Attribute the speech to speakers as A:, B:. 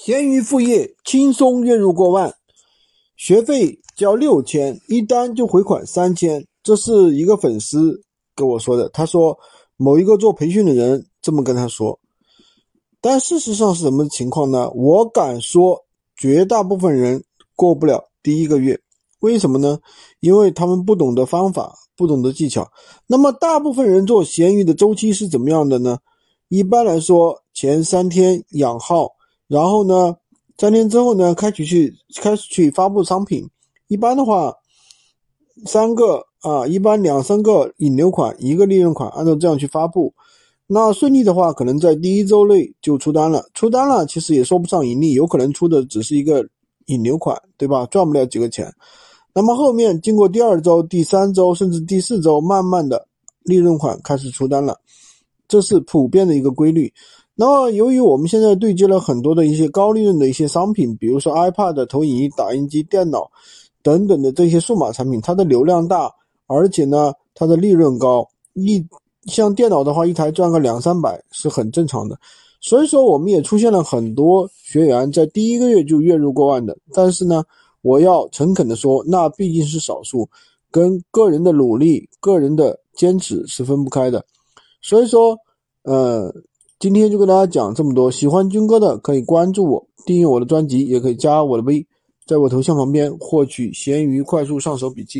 A: 闲鱼副业轻松月入过万，学费交六千，一单就回款三千。这是一个粉丝跟我说的，他说某一个做培训的人这么跟他说，但事实上是什么情况呢？我敢说，绝大部分人过不了第一个月，为什么呢？因为他们不懂得方法，不懂得技巧。那么大部分人做闲鱼的周期是怎么样的呢？一般来说，前三天养号。然后呢，三天之后呢，开始去开始去发布商品。一般的话，三个啊，一般两三个引流款，一个利润款，按照这样去发布。那顺利的话，可能在第一周内就出单了。出单了，其实也说不上盈利，有可能出的只是一个引流款，对吧？赚不了几个钱。那么后面经过第二周、第三周，甚至第四周，慢慢的利润款开始出单了，这是普遍的一个规律。那么，由于我们现在对接了很多的一些高利润的一些商品，比如说 iPad、投影仪、打印机、电脑等等的这些数码产品，它的流量大，而且呢，它的利润高。一像电脑的话，一台赚个两三百是很正常的。所以说，我们也出现了很多学员在第一个月就月入过万的。但是呢，我要诚恳的说，那毕竟是少数，跟个人的努力、个人的坚持是分不开的。所以说，呃。今天就跟大家讲这么多，喜欢军哥的可以关注我，订阅我的专辑，也可以加我的微，在我头像旁边获取闲鱼快速上手笔记。